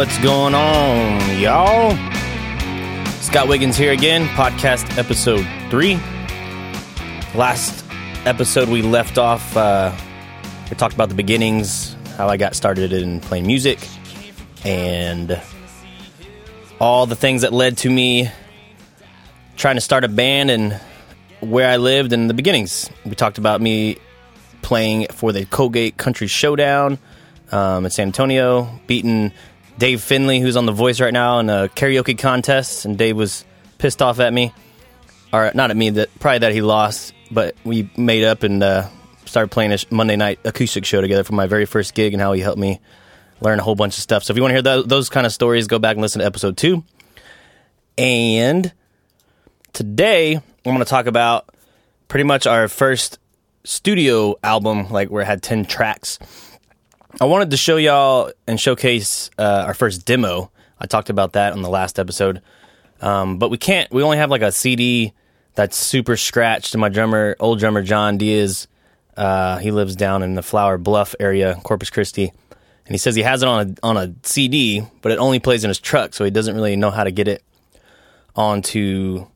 What's going on, y'all? Scott Wiggins here again, podcast episode three. Last episode, we left off, uh, we talked about the beginnings, how I got started in playing music, and all the things that led to me trying to start a band and where I lived and the beginnings. We talked about me playing for the Colgate Country Showdown um, in San Antonio, beating Dave Fenley, who's on The Voice right now, in a karaoke contest, and Dave was pissed off at me, or not at me, that probably that he lost, but we made up and uh, started playing a Monday night acoustic show together for my very first gig, and how he helped me learn a whole bunch of stuff. So if you want to hear those, those kind of stories, go back and listen to episode two. And today I'm going to talk about pretty much our first studio album, like where it had 10 tracks. I wanted to show y'all and showcase uh, our first demo. I talked about that on the last episode. Um, but we can't, we only have like a CD that's super scratched. And my drummer, old drummer John Diaz, uh, he lives down in the Flower Bluff area, Corpus Christi. And he says he has it on a, on a CD, but it only plays in his truck. So he doesn't really know how to get it onto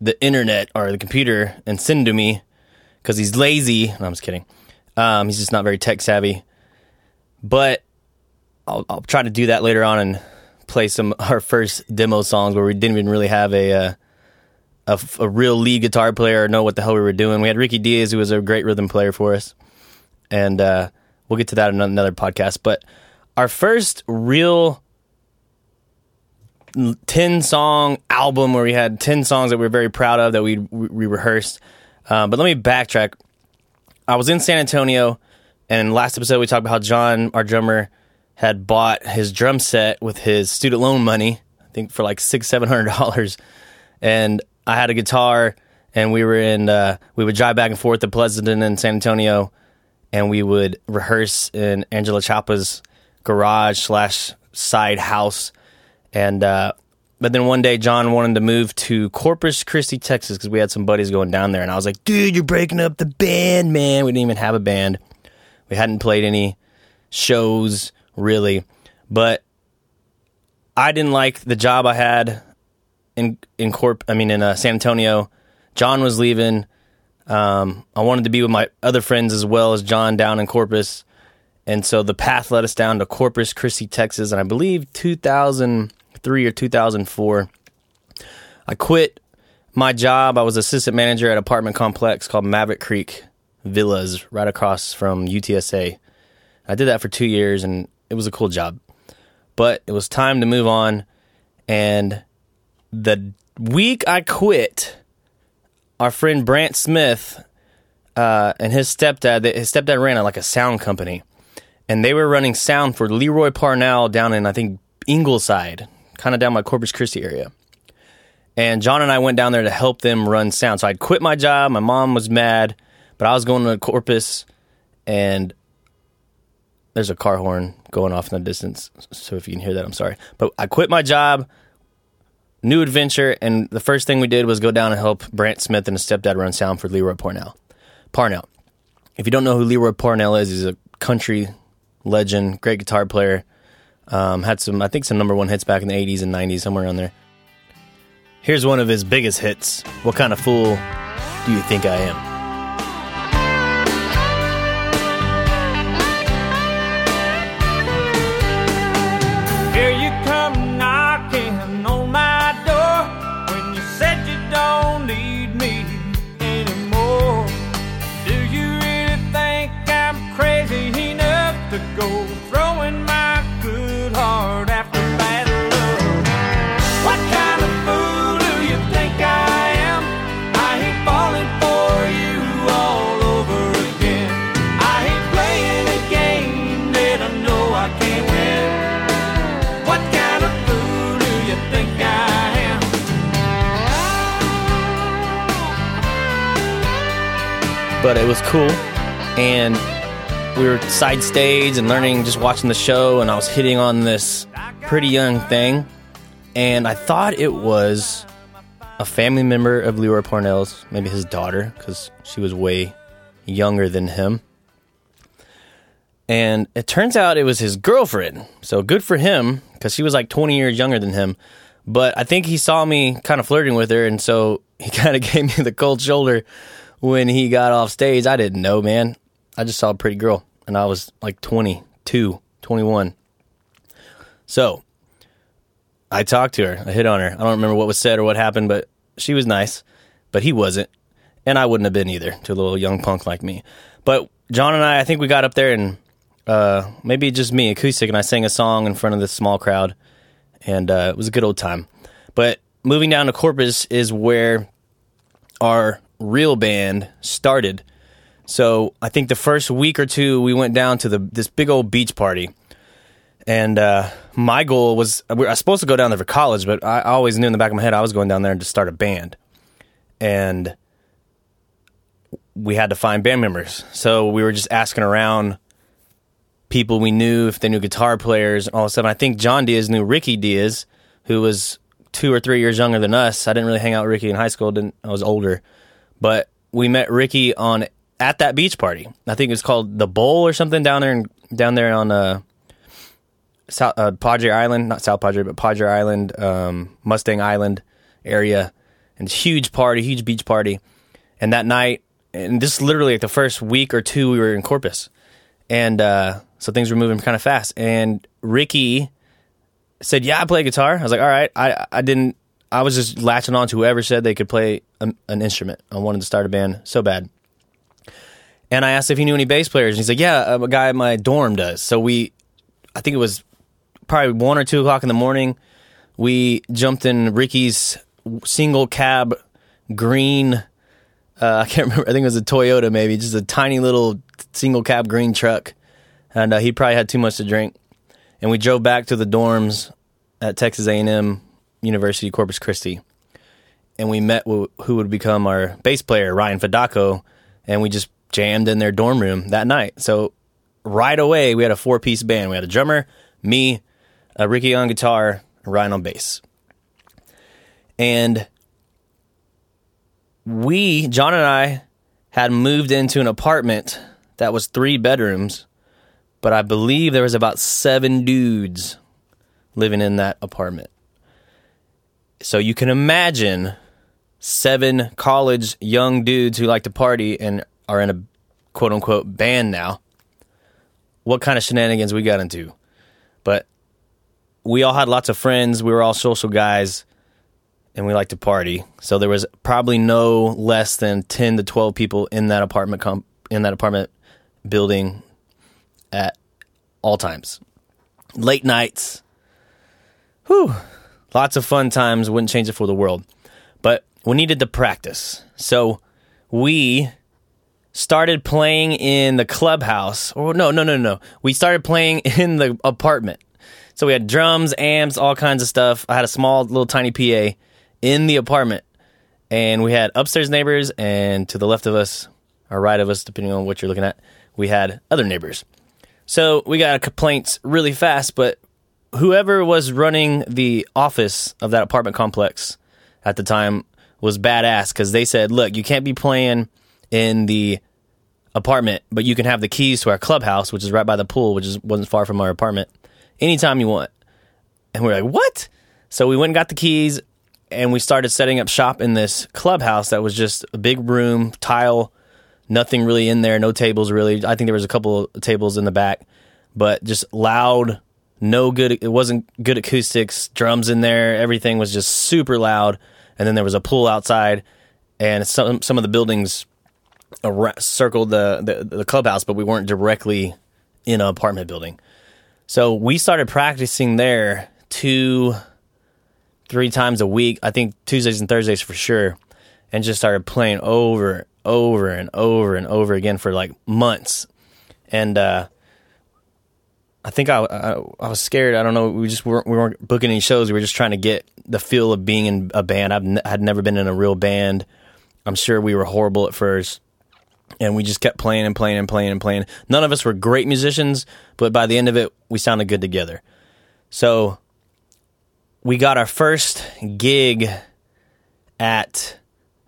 the internet or the computer and send to me because he's lazy. No, I'm just kidding. Um, he's just not very tech savvy. But I'll, I'll try to do that later on and play some our first demo songs where we didn't even really have a uh, a, a real lead guitar player or know what the hell we were doing. We had Ricky Diaz, who was a great rhythm player for us, and uh, we'll get to that in another podcast. But our first real 10 song album where we had 10 songs that we were very proud of that we, we rehearsed. Um, but let me backtrack. I was in San Antonio, and last episode we talked about how John, our drummer, had bought his drum set with his student loan money, I think for like six, seven hundred dollars. And I had a guitar, and we were in, uh, we would drive back and forth to Pleasanton and San Antonio, and we would rehearse in Angela Chapa's garage slash side house and uh, but then one day John wanted to move to Corpus Christi, Texas, because we had some buddies going down there, and I was like, "Dude, you're breaking up the band, man." We didn't even have a band. We hadn't played any shows really, but I didn't like the job I had in in Corp. I mean, in uh, San Antonio. John was leaving. Um, I wanted to be with my other friends as well as John down in Corpus, and so the path led us down to Corpus Christi, Texas, and I believe 2000- 2003 or 2004. I quit my job. I was assistant manager at an apartment complex called Maverick Creek Villas right across from UTSA. I did that for two years and it was a cool job. But it was time to move on. And the week I quit, our friend Brant Smith uh, and his stepdad, his stepdad ran a, like a sound company. And they were running sound for Lee Roy Parnell down in, I think, Ingleside, kind of down my Corpus Christi area. And John and I went down there to help them run sound. So I'd quit my job. My mom was mad, but I was going to Corpus and there's a car horn going off in the distance. So if you can hear that, I'm sorry. But I quit my job, new adventure, and the first thing we did was go down and help Brant Smith and his stepdad run sound for Lee Roy Parnell. Parnell. If you don't know who Lee Roy Parnell is, he's a country legend, great guitar player. Um, had some, I think, some number one hits back in the 80s and 90s, somewhere around there. Here's one of his biggest hits What Kind of Fool Do You Think I Am? But it was cool. And we were side stage and learning, just watching the show, and I was hitting on this pretty young thing. And I thought it was a family member of Lee Roy Parnell's, maybe his daughter, because she was way younger than him. And it turns out it was his girlfriend. So good for him because she was like 20 years younger than him. But I think he saw me kind of flirting with her. And so he kind of gave me the cold shoulder when he got off stage. I didn't know, man. I just saw a pretty girl and I was like 22, 21. So I talked to her. I hit on her. I don't remember what was said or what happened, but she was nice, but he wasn't. And I wouldn't have been either to a little young punk like me. But John and I, I think we got up there and uh, maybe just me, acoustic, and I sang a song in front of this small crowd. And uh, it was a good old time. But moving down to Corpus is where our real band started. So I think the first week or two, we went down to the this big old beach party and uh, my goal was I was supposed to go down there for college, but I always knew in the back of my head I was going down there to start a band. And we had to find band members. So we were just asking around people we knew if they knew guitar players and all of a sudden I think John Diaz knew Ricky Diaz, who was two or three years younger than us. I didn't really hang out with Ricky in high school, didn't I was older. But we met Ricky on at that beach party. I think it was called the Bowl or something down there in, down there on uh South, uh, Padre Island, not South Padre, but Padre Island, um, Mustang Island area, and it's huge party, huge beach party. And that night, and this is literally like the first week or two we were in Corpus, and uh, so things were moving kind of fast. And Ricky said, "Yeah, I play guitar." I was like, "All right." I I didn't. I was just latching on to whoever said they could play a, an instrument. I wanted to start a band so bad. And I asked if he knew any bass players, and he's like, "Yeah, a guy at my dorm does." So we, I think it was probably one or two o'clock in the morning. We jumped in Ricky's single cab green. Uh, I can't remember. I think it was a Toyota, maybe just a tiny little single cab green truck, and uh, he probably had too much to drink. And we drove back to the dorms at Texas A&M University Corpus Christi, and we met who would become our bass player Ryan Fadaco, and we just jammed in their dorm room that night. So right away, we had a four piece band. We had a drummer, me, uh, Ricky on guitar, Ryan on bass. And we, John and I, had moved into an apartment that was three bedrooms, but I believe there was about seven dudes living in that apartment. So you can imagine seven college young dudes who like to party and are in a quote unquote band now. What kind of shenanigans we got into. But we all had lots of friends. We were all social guys, and we liked to party. So there was probably no less than ten to twelve people in that apartment comp- in that apartment building at all times. Late nights, whew, lots of fun times. Wouldn't change it for the world, but we needed to practice. So we started playing in the clubhouse. Or no, no, no, no. We started playing in the apartment so we had drums, amps, all kinds of stuff. I had a small, little tiny PA in the apartment, and we had upstairs neighbors, and to the left of us, or right of us, depending on what you're looking at, we had other neighbors. So we got complaints really fast, but whoever was running the office of that apartment complex at the time was badass because they said, "Look, you can't be playing in the apartment, but you can have the keys to our clubhouse, which is right by the pool, which is wasn't far from our apartment." anytime you want. And we are like, what? So we went and got the keys and we started setting up shop in this clubhouse that was just a big room, tile, nothing really in there, no tables really. I think there was a couple of tables in the back, but just loud, no good. It wasn't good acoustics, drums in there. Everything was just super loud. And then there was a pool outside, and some some of the buildings circled the, the the clubhouse, but we weren't directly in an apartment building. So we started practicing there two, three times a week. I think Tuesdays and Thursdays for sure, and just started playing over, over and over and over again for like months. And uh, I think I, I, I was scared. I don't know. We just weren't we weren't booking any shows. We were just trying to get the feel of being in a band. I've n- had never been in a real band. I'm sure we were horrible at first and we just kept playing and playing and playing and playing. None of us were great musicians, but by the end of it, we sounded good together. So we got our first gig at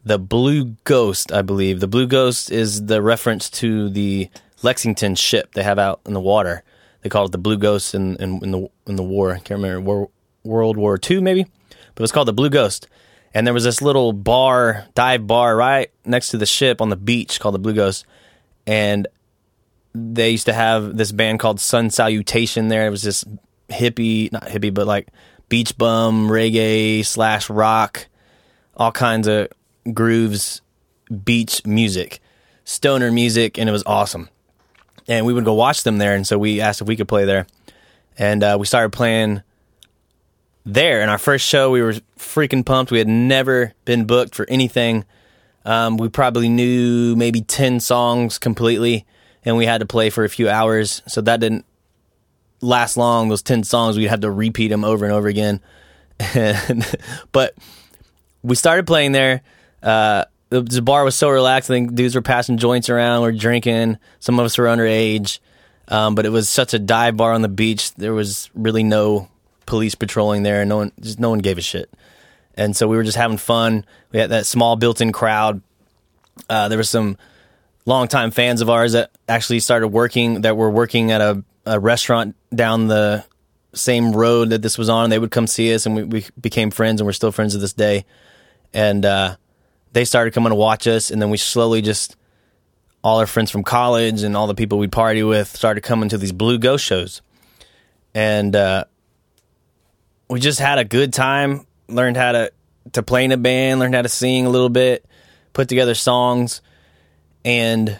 the Blue Ghost, I believe. The Blue Ghost is the reference to the Lexington ship they have out in the water. They called it the Blue Ghost in, in, in the in the war. I can't remember war, World War II maybe, but it was called the Blue Ghost. And there was this little bar, dive bar, right next to the ship on the beach called the Blue Ghost. And they used to have this band called Sun Salutation there. It was this hippie, not hippie, but like beach bum, reggae slash rock, all kinds of grooves, beach music, stoner music, and it was awesome. And we would go watch them there, and so we asked if we could play there, and uh, we started playing there. In our first show, we were freaking pumped. We had never been booked for anything. Um, we probably knew maybe ten songs completely, and we had to play for a few hours, so that didn't last long. Those ten songs, we'd have to repeat them over and over again. And, but we started playing there. Uh, the, the bar was so relaxed. I think dudes were passing joints around, we're drinking. Some of us were underage, um, but it was such a dive bar on the beach. There was really no police patrolling there. and No one, just no one gave a shit. And so we were just having fun. We had that small built-in crowd. Uh, there were some longtime fans of ours that actually started working that were working at a, a restaurant down the same road that this was on. They would come see us, and we, we became friends, and we're still friends to this day. And uh, they started coming to watch us, and then we slowly just all our friends from college and all the people we'd party with started coming to these Blue Ghost shows, and uh, we just had a good time. Learned how to to play in a band, learned how to sing a little bit, put together songs, and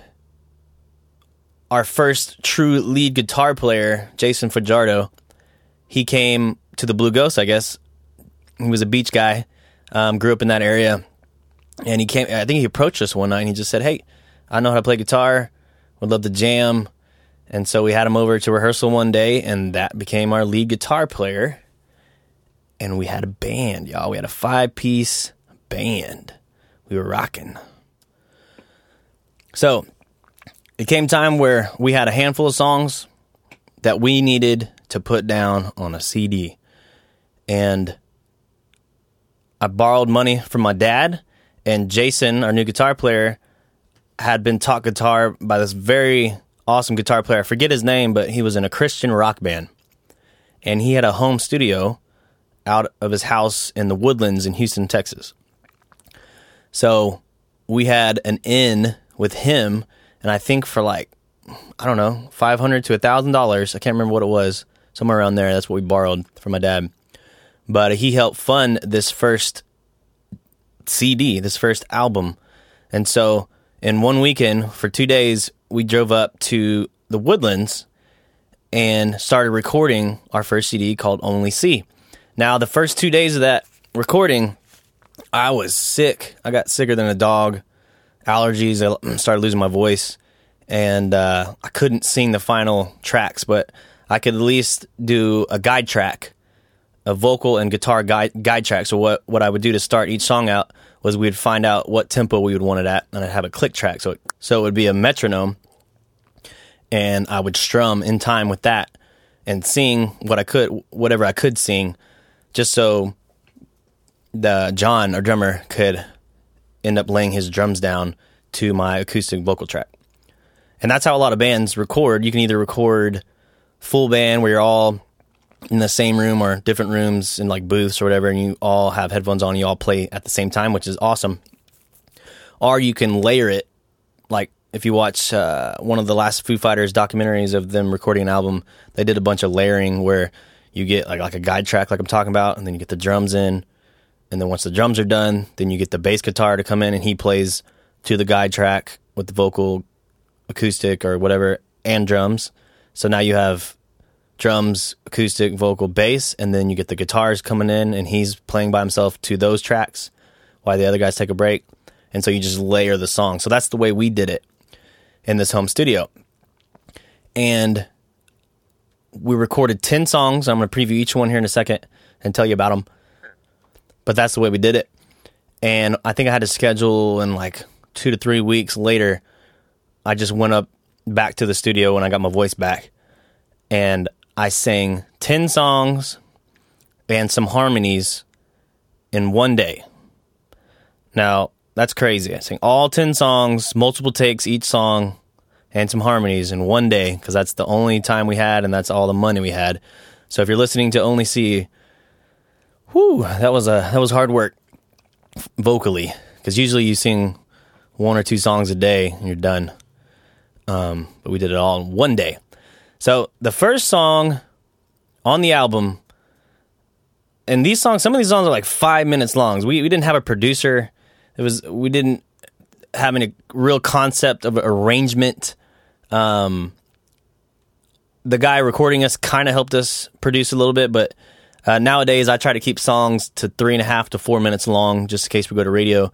our first true lead guitar player, Jason Fajardo, he came to the Blue Ghost. I guess he was a beach guy, um, grew up in that area and he came. I think he approached us one night and he just said, "Hey, I know how to play guitar. Would love to jam." And so we had him over to rehearsal one day, and that became our lead guitar player. And we had a band, y'all. We had a five piece band. We were rocking. So it came time where we had a handful of songs that we needed to put down on a CD. And I borrowed money from my dad and Jason, our new guitar player, had been taught guitar by this very awesome guitar player. I forget his name, but he was in a Christian rock band. And he had a home studio out of his house in the woodlands in Houston, Texas. So we had an in with him, and I think for like, I don't know, 500 to $1,000. I can't remember what it was. Somewhere around there. That's what we borrowed from my dad. But he helped fund this first CD, this first album. And so in one weekend for two days, we drove up to the Woodlands and started recording our first CD called Only See. Now, the first two days of that recording, I was sick. I got sicker than a dog, allergies. I started losing my voice, and uh, I couldn't sing the final tracks, but I could at least do a guide track a vocal and guitar guide, guide track. So what, what I would do to start each song out was we'd find out what tempo we would want it at, and I'd have a click track. So it, so it would be a metronome, and I would strum in time with that and sing what I could, whatever I could sing, just so the John, our drummer, could end up laying his drums down to my acoustic vocal track. And that's how a lot of bands record. You can either record full band where you're all in the same room or different rooms in like booths or whatever, and you all have headphones on, you all play at the same time, which is awesome. Or you can layer it, like if you watch uh, one of the last Foo Fighters documentaries of them recording an album, they did a bunch of layering where you get like like a guide track, like I'm talking about, and then you get the drums in, and then once the drums are done, then you get the bass guitar to come in, and he plays to the guide track with the vocal, acoustic or whatever, and drums. So now you have drums, acoustic, vocal, bass, and then you get the guitars coming in, and he's playing by himself to those tracks while the other guys take a break. And so you just layer the song. So that's the way we did it in this home studio. And we recorded 10 songs. I'm going to preview each one here in a second and tell you about them. But that's the way we did it. And I think I had to schedule in like two to three weeks later. I just went up back to the studio when I got my voice back. And I sang 10 songs and some harmonies in one day. Now, that's crazy. I sang all 10 songs, multiple takes each song, and some harmonies in one day because that's the only time we had and that's all the money we had. So if you're listening to only see, whoo, that was a that was hard work vocally because usually you sing one or two songs a day and you're done. Um, but we did it all in one day. So the first song on the album, and these songs, some of these songs are like five minutes long. We we didn't have a producer. It was we didn't have any real concept of arrangement. Um, the guy recording us kind of helped us produce a little bit, but uh, nowadays I try to keep songs to three and a half to four minutes long, just in case we go to radio.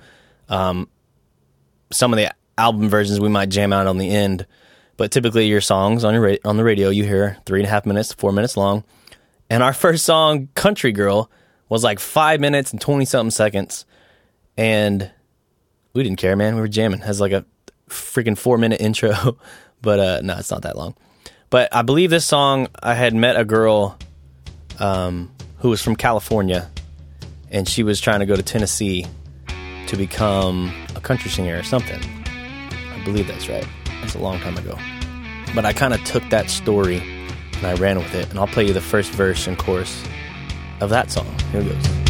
Um, some of the album versions we might jam out on the end, but typically your songs on your ra- on the radio you hear three and a half minutes, four minutes long. And our first song, "Country Girl," was like five minutes and twenty something seconds, and we didn't care, man. We were jamming. It has like a freaking four minute intro, but uh, no, it's not that long. But I believe this song, I had met a girl um, who was from California, and she was trying to go to Tennessee to become a country singer or something. I believe that's right. That's a long time ago. But I kind of took that story and I ran with it. And I'll play you the first verse and chorus of that song. Here it goes.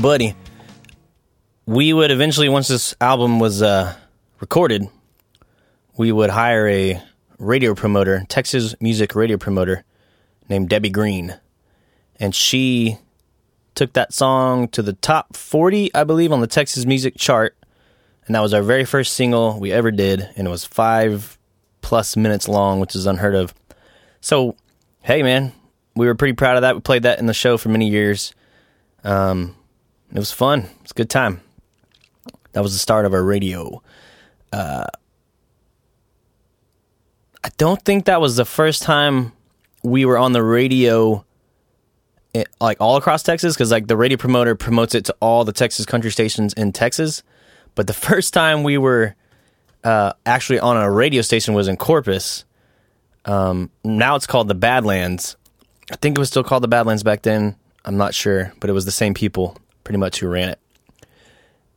Buddy. We would eventually, once this album was uh, recorded, we would hire a radio promoter, Texas music radio promoter, named Debbie Green. And she took that song to the top 40, I believe, on the Texas music chart. And that was our very first single we ever did. And it was five plus minutes long, which is unheard of. So, hey, man, we were pretty proud of that. We played that in the show for many years. Um, it was fun. It was a good time. That was the start of our radio. Uh, I don't think that was the first time we were on the radio, eh, like all across Texas, because like the radio promoter promotes it to all the Texas country stations in Texas. But the first time we were uh, actually on a radio station was in Corpus. Um, now it's called the Badlands. I think it was still called the Badlands back then. I'm not sure, but it was the same people pretty much who ran it.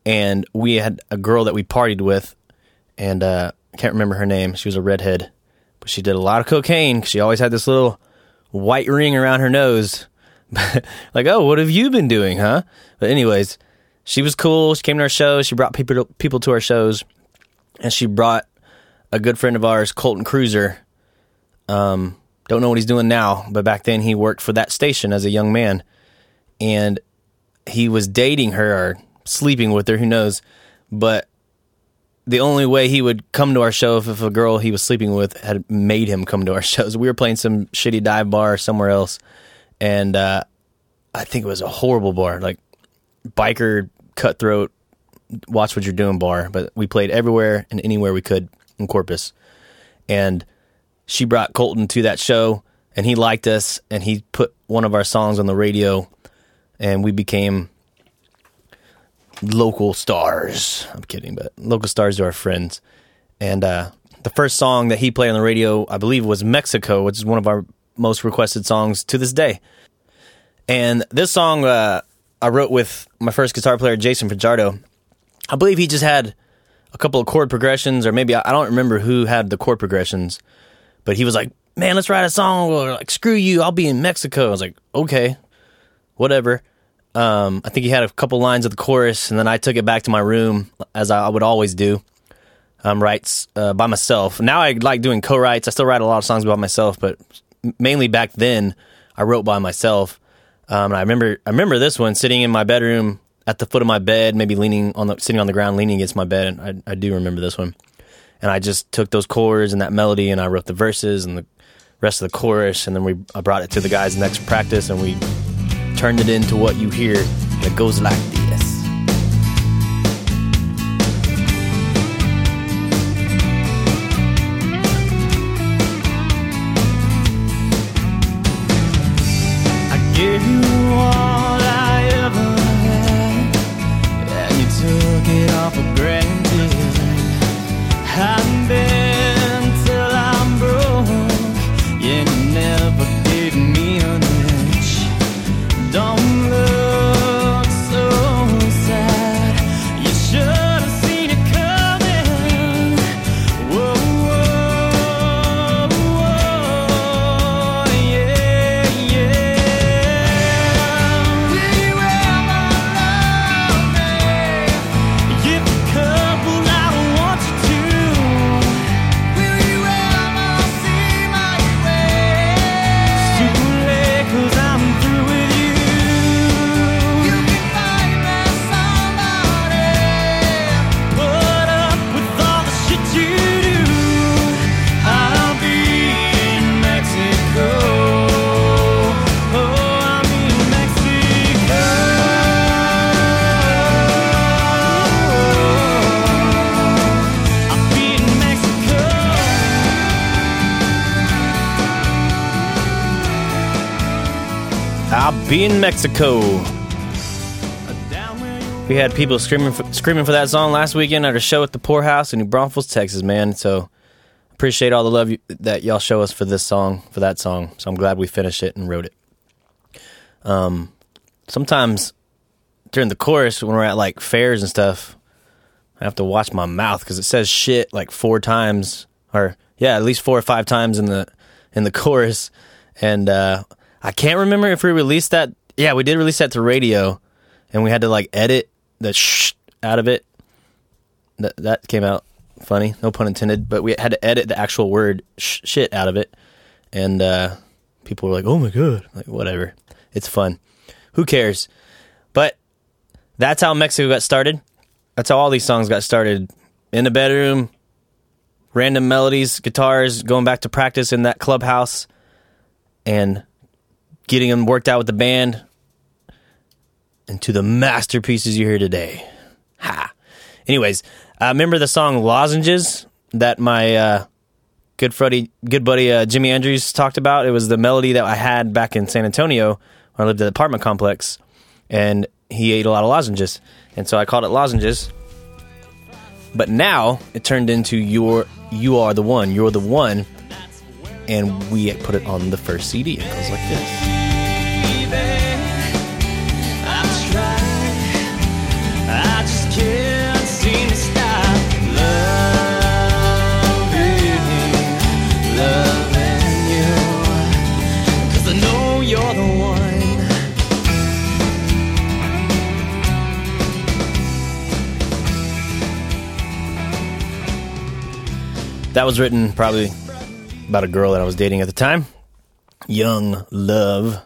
And we had a girl that we partied with, and uh, I can't remember her name. She was a redhead, but she did a lot of cocaine. She always had this little white ring around her nose. like, oh, what have you been doing, huh? But anyways, she was cool. She came to our shows. She brought people people to our shows, and she brought a good friend of ours, Colton Cruiser. Um, don't know what he's doing now, but back then he worked for that station as a young man, and he was dating her or sleeping with her. Who knows? But the only way he would come to our show if, if a girl he was sleeping with had made him come to our shows. We were playing some shitty dive bar somewhere else, and uh, I think it was a horrible bar, like biker cutthroat. Watch what you're doing bar, but we played everywhere and anywhere we could in Corpus, and she brought Colton to that show, and he liked us, and he put one of our songs on the radio, and we became local stars. I'm kidding, but local stars are our friends. And uh, the first song that he played on the radio, I believe, was Mexico, which is one of our most requested songs to this day. And this song uh, I wrote with my first guitar player, Jason Fajardo. I believe he just had a couple of chord progressions, or maybe I I don't remember who had the chord progressions, but he was like, "Man, let's write a song." Or like, "Screw you, I'll be in Mexico." I was like, "Okay, whatever." Um, I think he had a couple lines of the chorus, and then I took it back to my room as I would always do. Um, writes uh, by myself. Now I like doing co-writes. I still write a lot of songs by myself, but mainly back then I wrote by myself. Um, and I remember I remember this one sitting in my bedroom at the foot of my bed, maybe leaning on the sitting on the ground, leaning against my bed. And I, I do remember this one. And I just took those chords and that melody, and I wrote the verses and the rest of the chorus, and then we I brought it to the guys next practice, and we turned it into what you hear that goes like this. Be in Mexico. We had people screaming for, screaming for that song last weekend at a show at the Poorhouse in New Braunfels, Texas, man. So appreciate all the love you, that y'all show us for this song, for that song. So I'm glad we finished it and wrote it. Um, sometimes during the chorus when we're at like fairs and stuff, I have to watch my mouth because it says shit like four times, or yeah, at least four or five times in the in the chorus, and uh, I can't remember if we released that. Yeah, we did release that to radio, and we had to like edit the sh out of it. That that came out funny, no pun intended. But we had to edit the actual word sh- shit out of it, and uh, people were like, "Oh my god!" Like whatever, it's fun. Who cares? But that's how Mexico got started. That's how all these songs got started in the bedroom, random melodies, guitars, going back to practice in that clubhouse, and getting them worked out with the band into the masterpieces you hear today. Ha. Anyways, uh, remember the song "Lozenges" that my uh, good buddy, good buddy uh, Jimmy Andrews talked about? It was the melody that I had back in San Antonio when I lived at the apartment complex, and he ate a lot of lozenges, and so I called it lozenges. But now it turned into "You're You Are the One." You're the one, and we put it on the first CD. It goes like this. That was written probably about a girl that I was dating at the time. Young Love.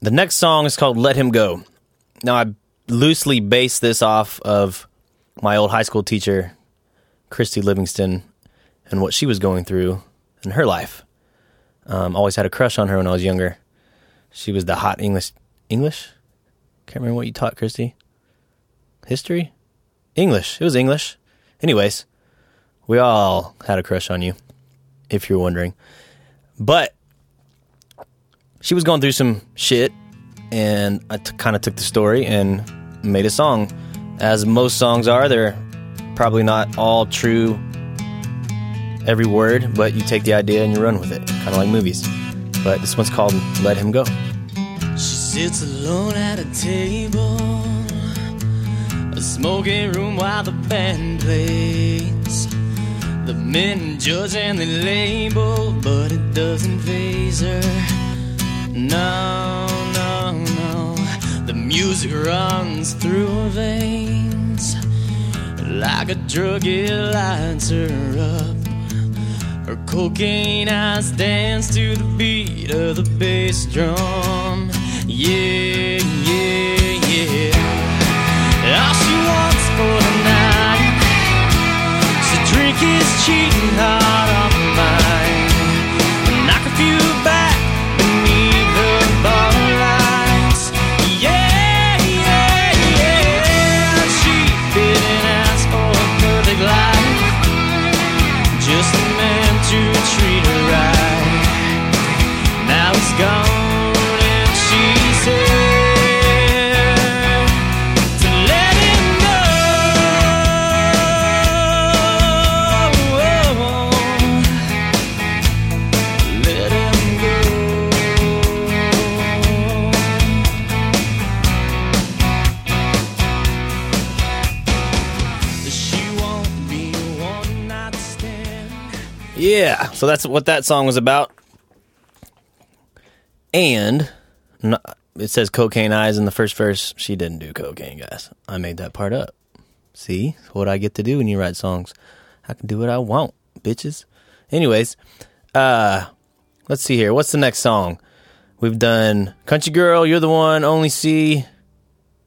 The next song is called Let Him Go. Now, I loosely based this off of my old high school teacher, Christy Livingston, and what she was going through in her life. Um, always had a crush on her when I was younger. She was the hot English. English? Can't remember what you taught, Christy. History? English. It was English. Anyways, we all had a crush on you, if you're wondering. But she was going through some shit, and I t- kind of took the story and made a song. As most songs are, they're probably not all true every word, but you take the idea and you run with it, kind of like movies. But this one's called Let Him Go. She sits alone at a table, a smoking room while the band plays. The men judge and they label, but it doesn't phase her. No, no, no. The music runs through her veins like a drug, it lights her up. Her cocaine eyes dance to the beat of the bass drum. Yeah, yeah, yeah. All she wants for the night his cheating heart her mind. Knock a few back beneath the bar lights. Yeah, yeah, yeah. She didn't ask for a perfect life just a man to treat her right. Now he's gone, and she said Yeah, so that's what that song was about. And it says cocaine eyes in the first verse. She didn't do cocaine, guys. I made that part up. See what I get to do when you write songs. I can do what I want, bitches. Anyways, uh, let's see here. What's the next song? We've done Country Girl, You're the One, Only See.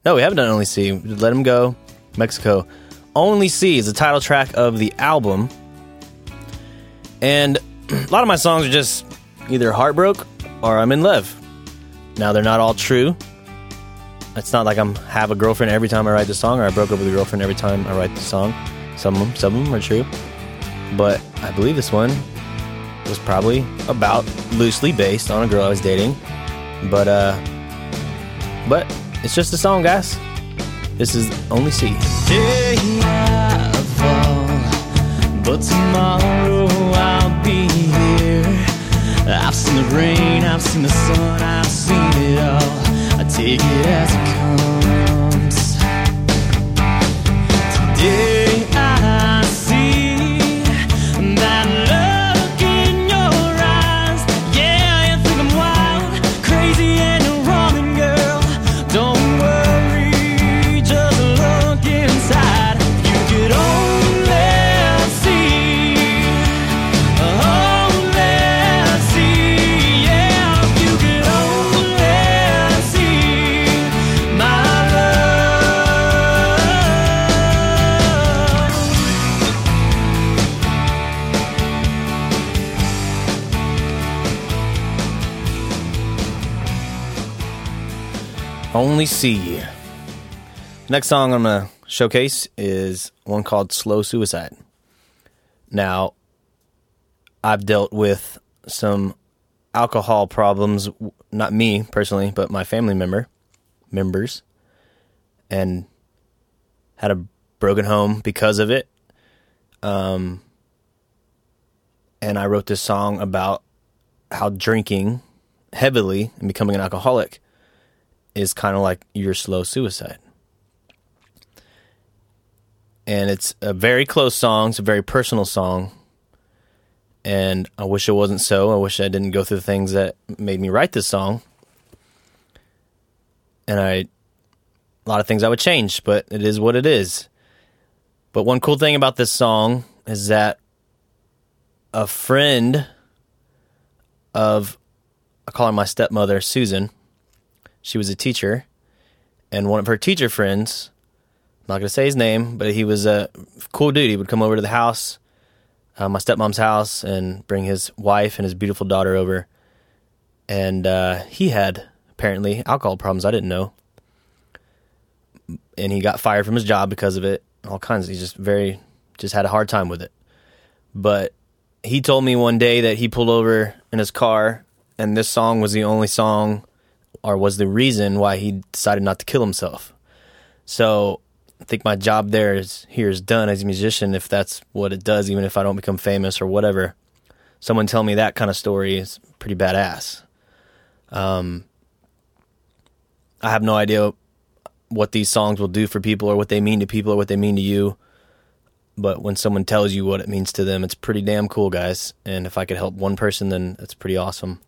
No, we haven't done Only See. Let Him Go, Mexico. Only See is the title track of the album. And a lot of my songs are just either heartbroken or I'm in love. Now they're not all true. It's not like I'm have a girlfriend every time I write the song, or I broke up with a girlfriend every time I write the song. Some of them, some of them are true, but I believe this one was probably about loosely based on a girl I was dating. But uh, but it's just a song, guys. This is only I fall, but tomorrow I'll be here. I've seen the rain, I've seen the sun, I've seen it all. I take it as it comes. Only see. Next song I'm gonna showcase is one called "Slow Suicide." Now, I've dealt with some alcohol problems, not me personally, but my family member members, and had a broken home because of it. Um, and I wrote this song about how drinking heavily and becoming an alcoholic is kind of like your slow suicide. And it's a very close song, it's a very personal song. And I wish it wasn't so. I wish I didn't go through the things that made me write this song. And I a lot of things I would change, but it is what it is. But one cool thing about this song is that a friend of I call her my stepmother, Susan, she was a teacher, and one of her teacher friends, I'm not going to say his name, but he was a cool dude. He would come over to the house, uh, my stepmom's house, and bring his wife and his beautiful daughter over. And uh, he had apparently alcohol problems. I didn't know. And he got fired from his job because of it. All kinds. He just very, just had a hard time with it. But he told me one day that he pulled over in his car, and this song was the only song or was the reason why he decided not to kill himself. So I think my job there is here is done as a musician if that's what it does, even if I don't become famous or whatever. Someone tell me that kind of story is pretty badass. Um, I have no idea what these songs will do for people or what they mean to people or what they mean to you. But when someone tells you what it means to them, it's pretty damn cool, guys. And if I could help one person, then that's pretty awesome.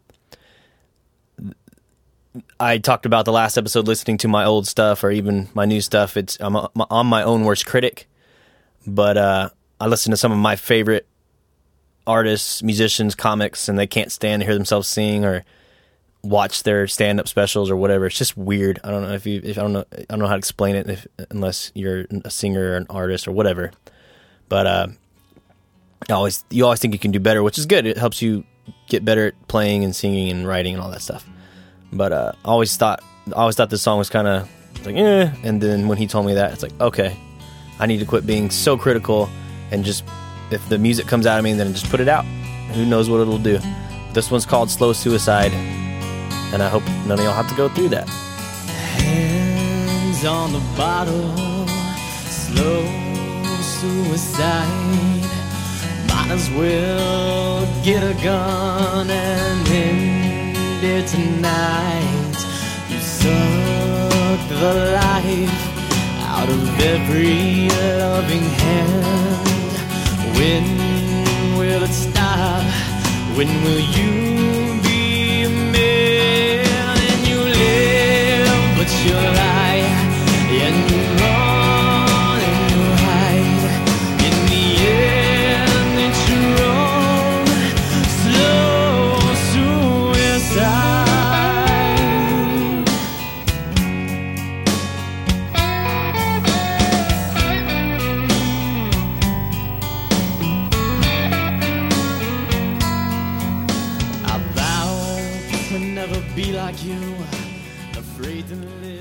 I talked about the last episode listening to my old stuff or even my new stuff. It's I'm, I'm my own worst critic, but uh, I listen to some of my favorite artists, musicians, comics, and they can't stand to hear themselves sing or watch their stand up specials or whatever. It's just weird. I don't know if you if I don't know I don't know how to explain it if, unless you're a singer or an artist or whatever. But uh, always you always think you can do better, which is good. It helps you get better at playing and singing and writing and all that stuff. But uh, I always thought I always thought this song was kind of like eh. And then when he told me that, it's like okay, I need to quit being so critical and just if the music comes out of me, then just put it out. Who knows what it'll do? This one's called Slow Suicide, and I hope none of y'all have to go through that. Hands on the bottle, slow suicide. Might as well get a gun and end it tonight. You suck the life out of every loving hand. When will it stop? When will you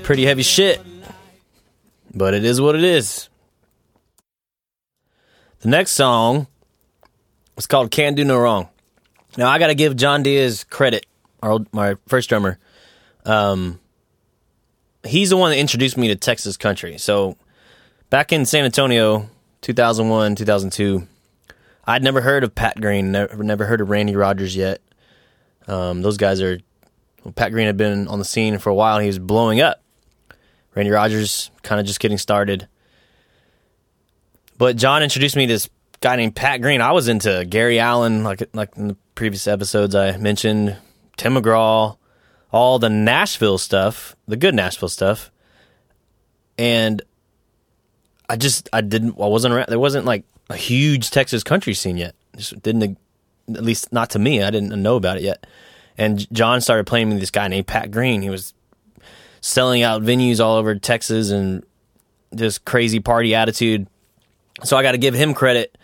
Pretty heavy shit, but it is what it is. The next song is called "Can't Do No Wrong." Now I got to give John Diaz credit, our old, my first drummer. Um, he's the one that introduced me to Texas country. So back in San Antonio, 2001, 2002, I'd never heard of Pat Green, never, never heard of Randy Rogers yet. Um, those guys are. Well, Pat Green had been on the scene for a while. He was blowing up. Randy Rogers kind of just getting started. But John introduced me to this guy named Pat Green. I was into Gary Allan, like like in the previous episodes I mentioned, Tim McGraw, all the Nashville stuff, the good Nashville stuff, and I just I didn't I wasn't around. There wasn't like a huge Texas country scene yet. Just didn't at least not to me. I didn't know about it yet. And John started playing with this guy named Pat Green. He was selling out venues all over Texas and just crazy party attitude. So I got to give him credit.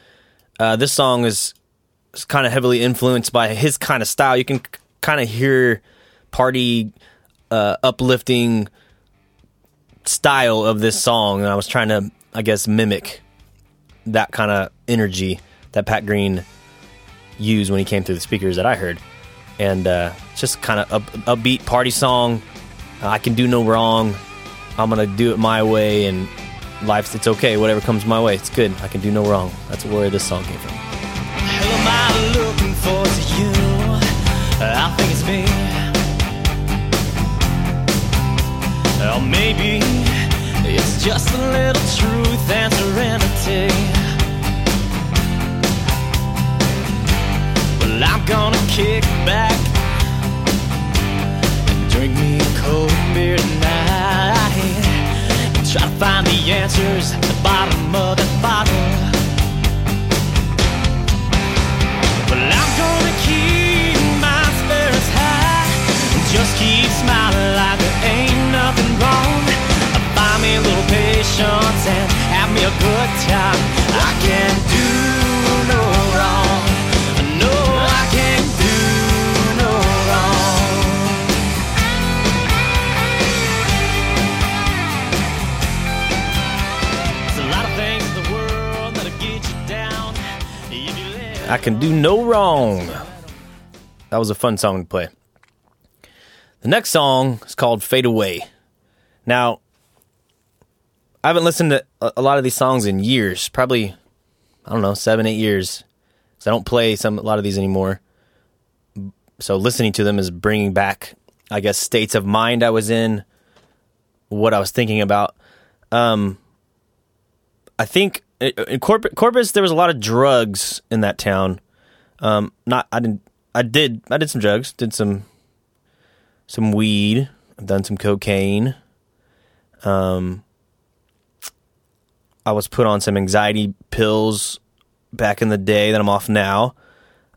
Uh, this song is, is kind of heavily influenced by his kind of style. You can kind of hear party, uh, uplifting style of this song, and I was trying to, I guess, mimic that kind of energy that Pat Green used when he came through the speakers that I heard, and uh, just kind of up, upbeat party song. I can do no wrong. I'm gonna do it my way, and life's it's okay. Whatever comes my way, it's good. I can do no wrong. That's where this song came from. Hell am I looking for to you? I think it's me. Or maybe it's just a little truth and serenity. Well, I'm gonna kick back and drink me a cold beer tonight. And try to find the answers at the bottom of that bottle. Well, I'm gonna keep my spirits high and just keep smiling like there ain't nothing wrong. Find me a little patience and have me a good time. I can do I can do no wrong. That was a fun song to play. The next song is called Fade Away. Now, I haven't listened to a, lot of these songs in years. Probably, I don't know, seven, eight years. Because I don't play some a lot of these anymore. So listening to them is bringing back, I guess, states of mind I was in, what I was thinking about. Um, I think in in Corpus, Corpus there was a lot of drugs in that town. Um, not I didn't. I did. I did some drugs. Did some some weed. I've done some cocaine. Um, I was put on some anxiety pills back in the day that I'm off now.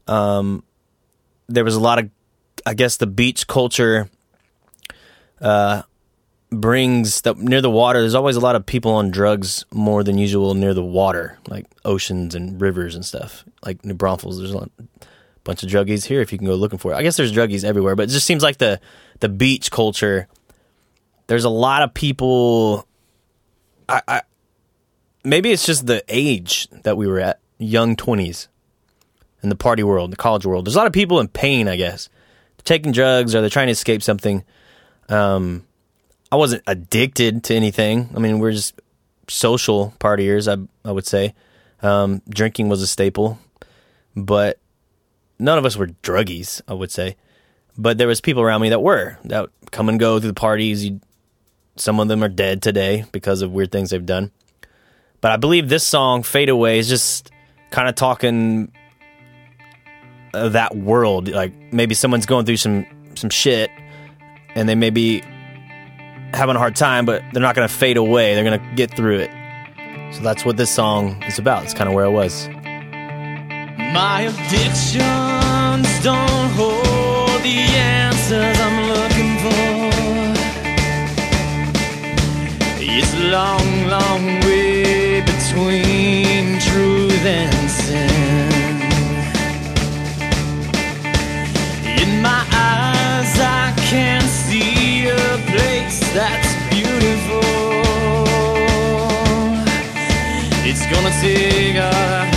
Um, there was a lot of, I guess, the beach culture. Uh, brings that near the water. There's always a lot of people on drugs more than usual near the water, like oceans and rivers and stuff. Like New Braunfels, there's a bunch of druggies here if you can go looking for it. I guess there's druggies everywhere, but it just seems like the the beach culture. There's a lot of people. I, I maybe it's just the age that we were at, young twenties, in the party world, the college world. There's a lot of people in pain. I guess they're taking drugs or they're trying to escape something. Um, I wasn't addicted to anything. I mean, we're just social partiers. I I would say um, drinking was a staple, but none of us were druggies. I would say, but there was people around me that were that come and go through the parties. You, some of them are dead today because of weird things they've done. But I believe this song, "Fade Away," is just kind of talking uh, that world. Like maybe someone's going through some some shit, and they may be having a hard time, but they're not going to fade away. They're going to get through it. So that's what this song is about. It's kind of where I was. My addictions don't hold the answers I'm looking for. It's a long, long way between truth and that's beautiful. It's gonna take all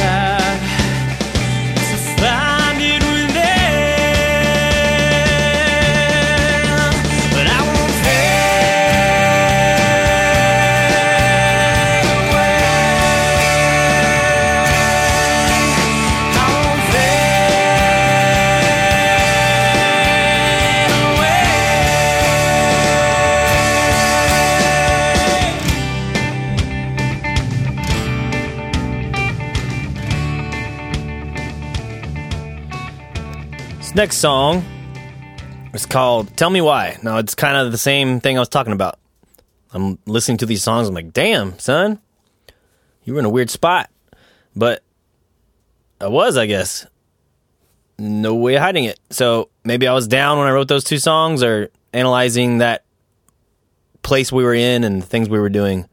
next song is called Tell Me Why. Now, it's kind of the same thing I was talking about. I'm listening to these songs. I'm like, damn, son, you were in a weird spot. But I was, I guess. No way of hiding it. So maybe I was down when I wrote those two songs or analyzing that place we were in and things we were doing.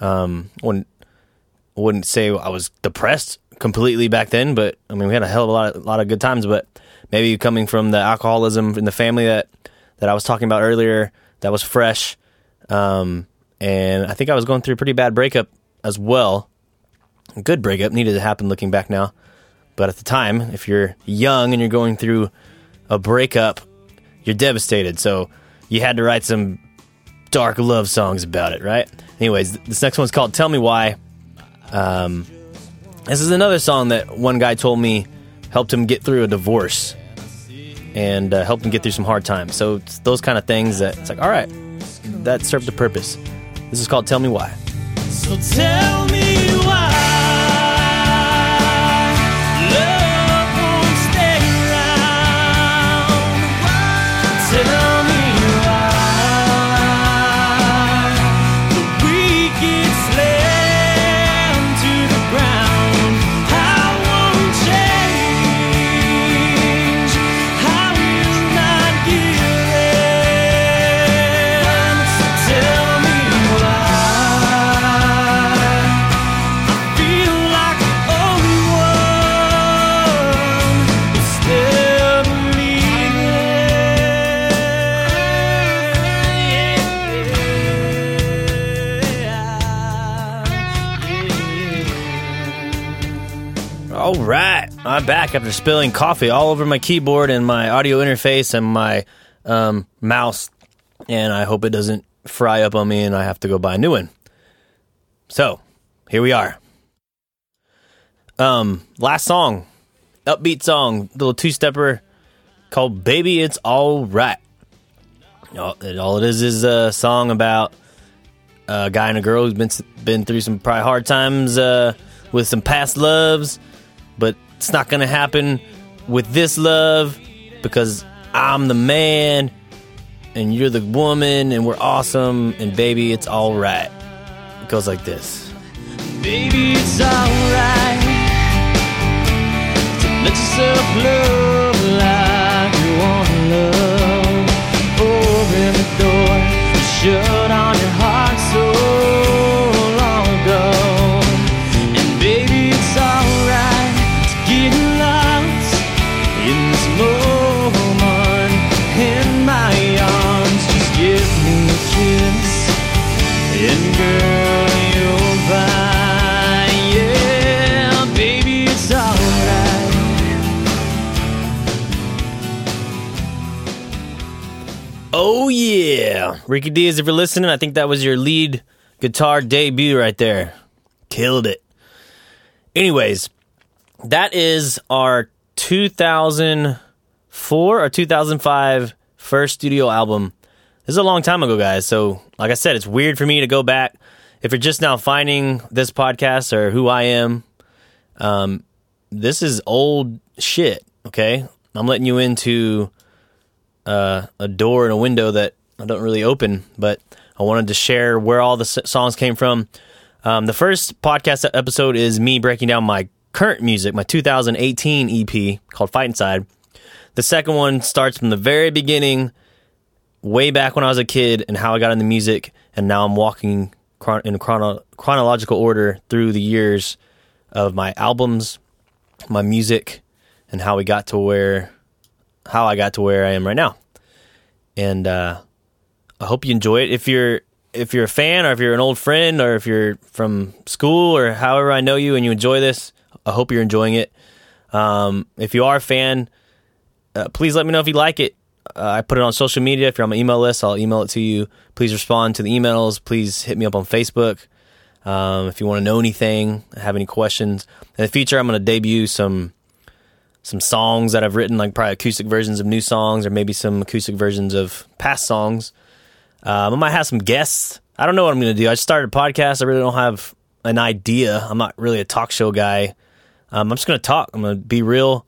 Um, wouldn't, wouldn't say I was depressed completely back then, but I mean, we had a hell of a lot of, lot of good times, but maybe coming from the alcoholism in the family that, that I was talking about earlier, that was fresh. Um, and I think I was going through a pretty bad breakup as well. A good breakup needed to happen looking back now. But at the time, if you're young and you're going through a breakup, you're devastated. So you had to write some dark love songs about it, right? Anyways, this next one's called Tell Me Why. Um, this is another song that one guy told me helped him get through a divorce and uh, helped him get through some hard times. So it's those kind of things that it's like, all right, that served a purpose. This is called Tell Me Why. So tell me I'm back after spilling coffee all over my keyboard and my audio interface and my um, mouse, and I hope it doesn't fry up on me and I have to go buy a new one. So here we are. Um, last song, upbeat song, little two stepper called "Baby It's All Right." All, all it is is a song about a guy and a girl who's been been through some probably hard times uh, with some past loves, but it's not gonna happen with this love because I'm the man and you're the woman and we're awesome and baby it's all right. It goes like this. Baby, it's alright to let yourself love Ricky Diaz. If you're listening, I think that was your lead guitar debut right there. Killed it. Anyways, that is our 2004 or 2005 first studio album. This is a long time ago, guys. So, like I said, it's weird for me to go back. If you're just now finding this podcast or who I am, um, this is old shit. Okay, I'm letting you into uh, a door and a window that I don't really open, but I wanted to share where all the songs came from. Um, the first podcast episode is me breaking down my current music, my 2018 EP called Fight Inside. The second one starts from the very beginning, way back when I was a kid, and how I got into music, and now I'm walking chron- in chrono- chronological order through the years of my albums, my music, and how we got to where how I got to where I am right now. And uh, I hope you enjoy it. If you're if you're a fan or if you're an old friend or if you're from school or however I know you and you enjoy this, I hope you're enjoying it. Um, if you are a fan, uh, please let me know if you like it. Uh, I put it on social media. If you're on my email list, I'll email it to you. Please respond to the emails. Please hit me up on Facebook. Um, if you want to know anything, have any questions. In the future, I'm going to debut some some songs that I've written, like probably acoustic versions of new songs, or maybe some acoustic versions of past songs. Um, I might have some guests. I don't know what I'm going to do. I started a podcast. I really don't have an idea. I'm not really a talk show guy. Um, I'm just going to talk. I'm going to be real,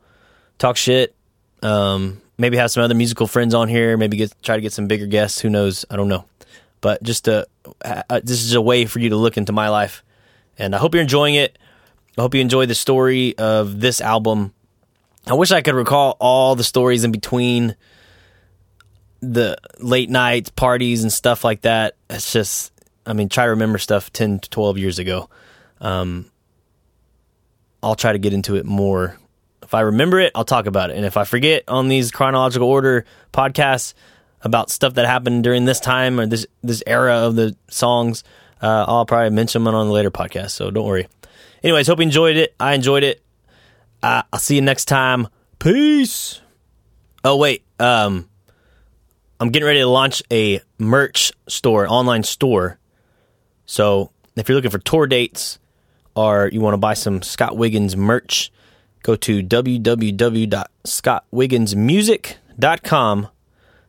talk shit. Um, maybe have some other musical friends on here. Maybe get try to get some bigger guests. Who knows? I don't know. But just uh, uh, this is a way for you to look into my life, and I hope you're enjoying it. I hope you enjoy the story of this album. I wish I could recall all the stories in between the late nights, parties, and stuff like that. It's just, I mean, try to remember stuff 10 to 12 years ago. Um, I'll try to get into it more. If I remember it, I'll talk about it. And if I forget on these chronological order podcasts about stuff that happened during this time or this, this era of the songs, uh, I'll probably mention them on the later podcast. So don't worry. Anyways, hope you enjoyed it. I enjoyed it. Uh, I'll see you next time. Peace. Oh wait, um, I'm getting ready to launch a merch store, online store. So if you're looking for tour dates or you want to buy some Scott Wiggins merch, go to www.scottwigginsmusic.com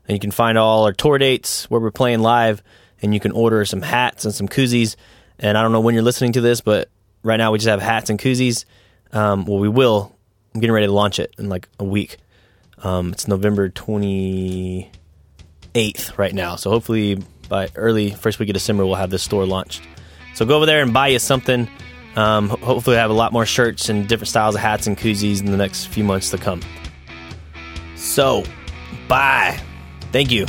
and you can find all our tour dates where we're playing live and you can order some hats and some koozies. And I don't know when you're listening to this, but right now we just have hats and koozies. Um, well, we will. I'm getting ready to launch it in like a week. Um, it's November 28th right now. So hopefully by early first week of December, we'll have this store launched. So go over there and buy you something. Um, ho- hopefully, have a lot more shirts and different styles of hats and koozies in the next few months to come. So, bye. Thank you.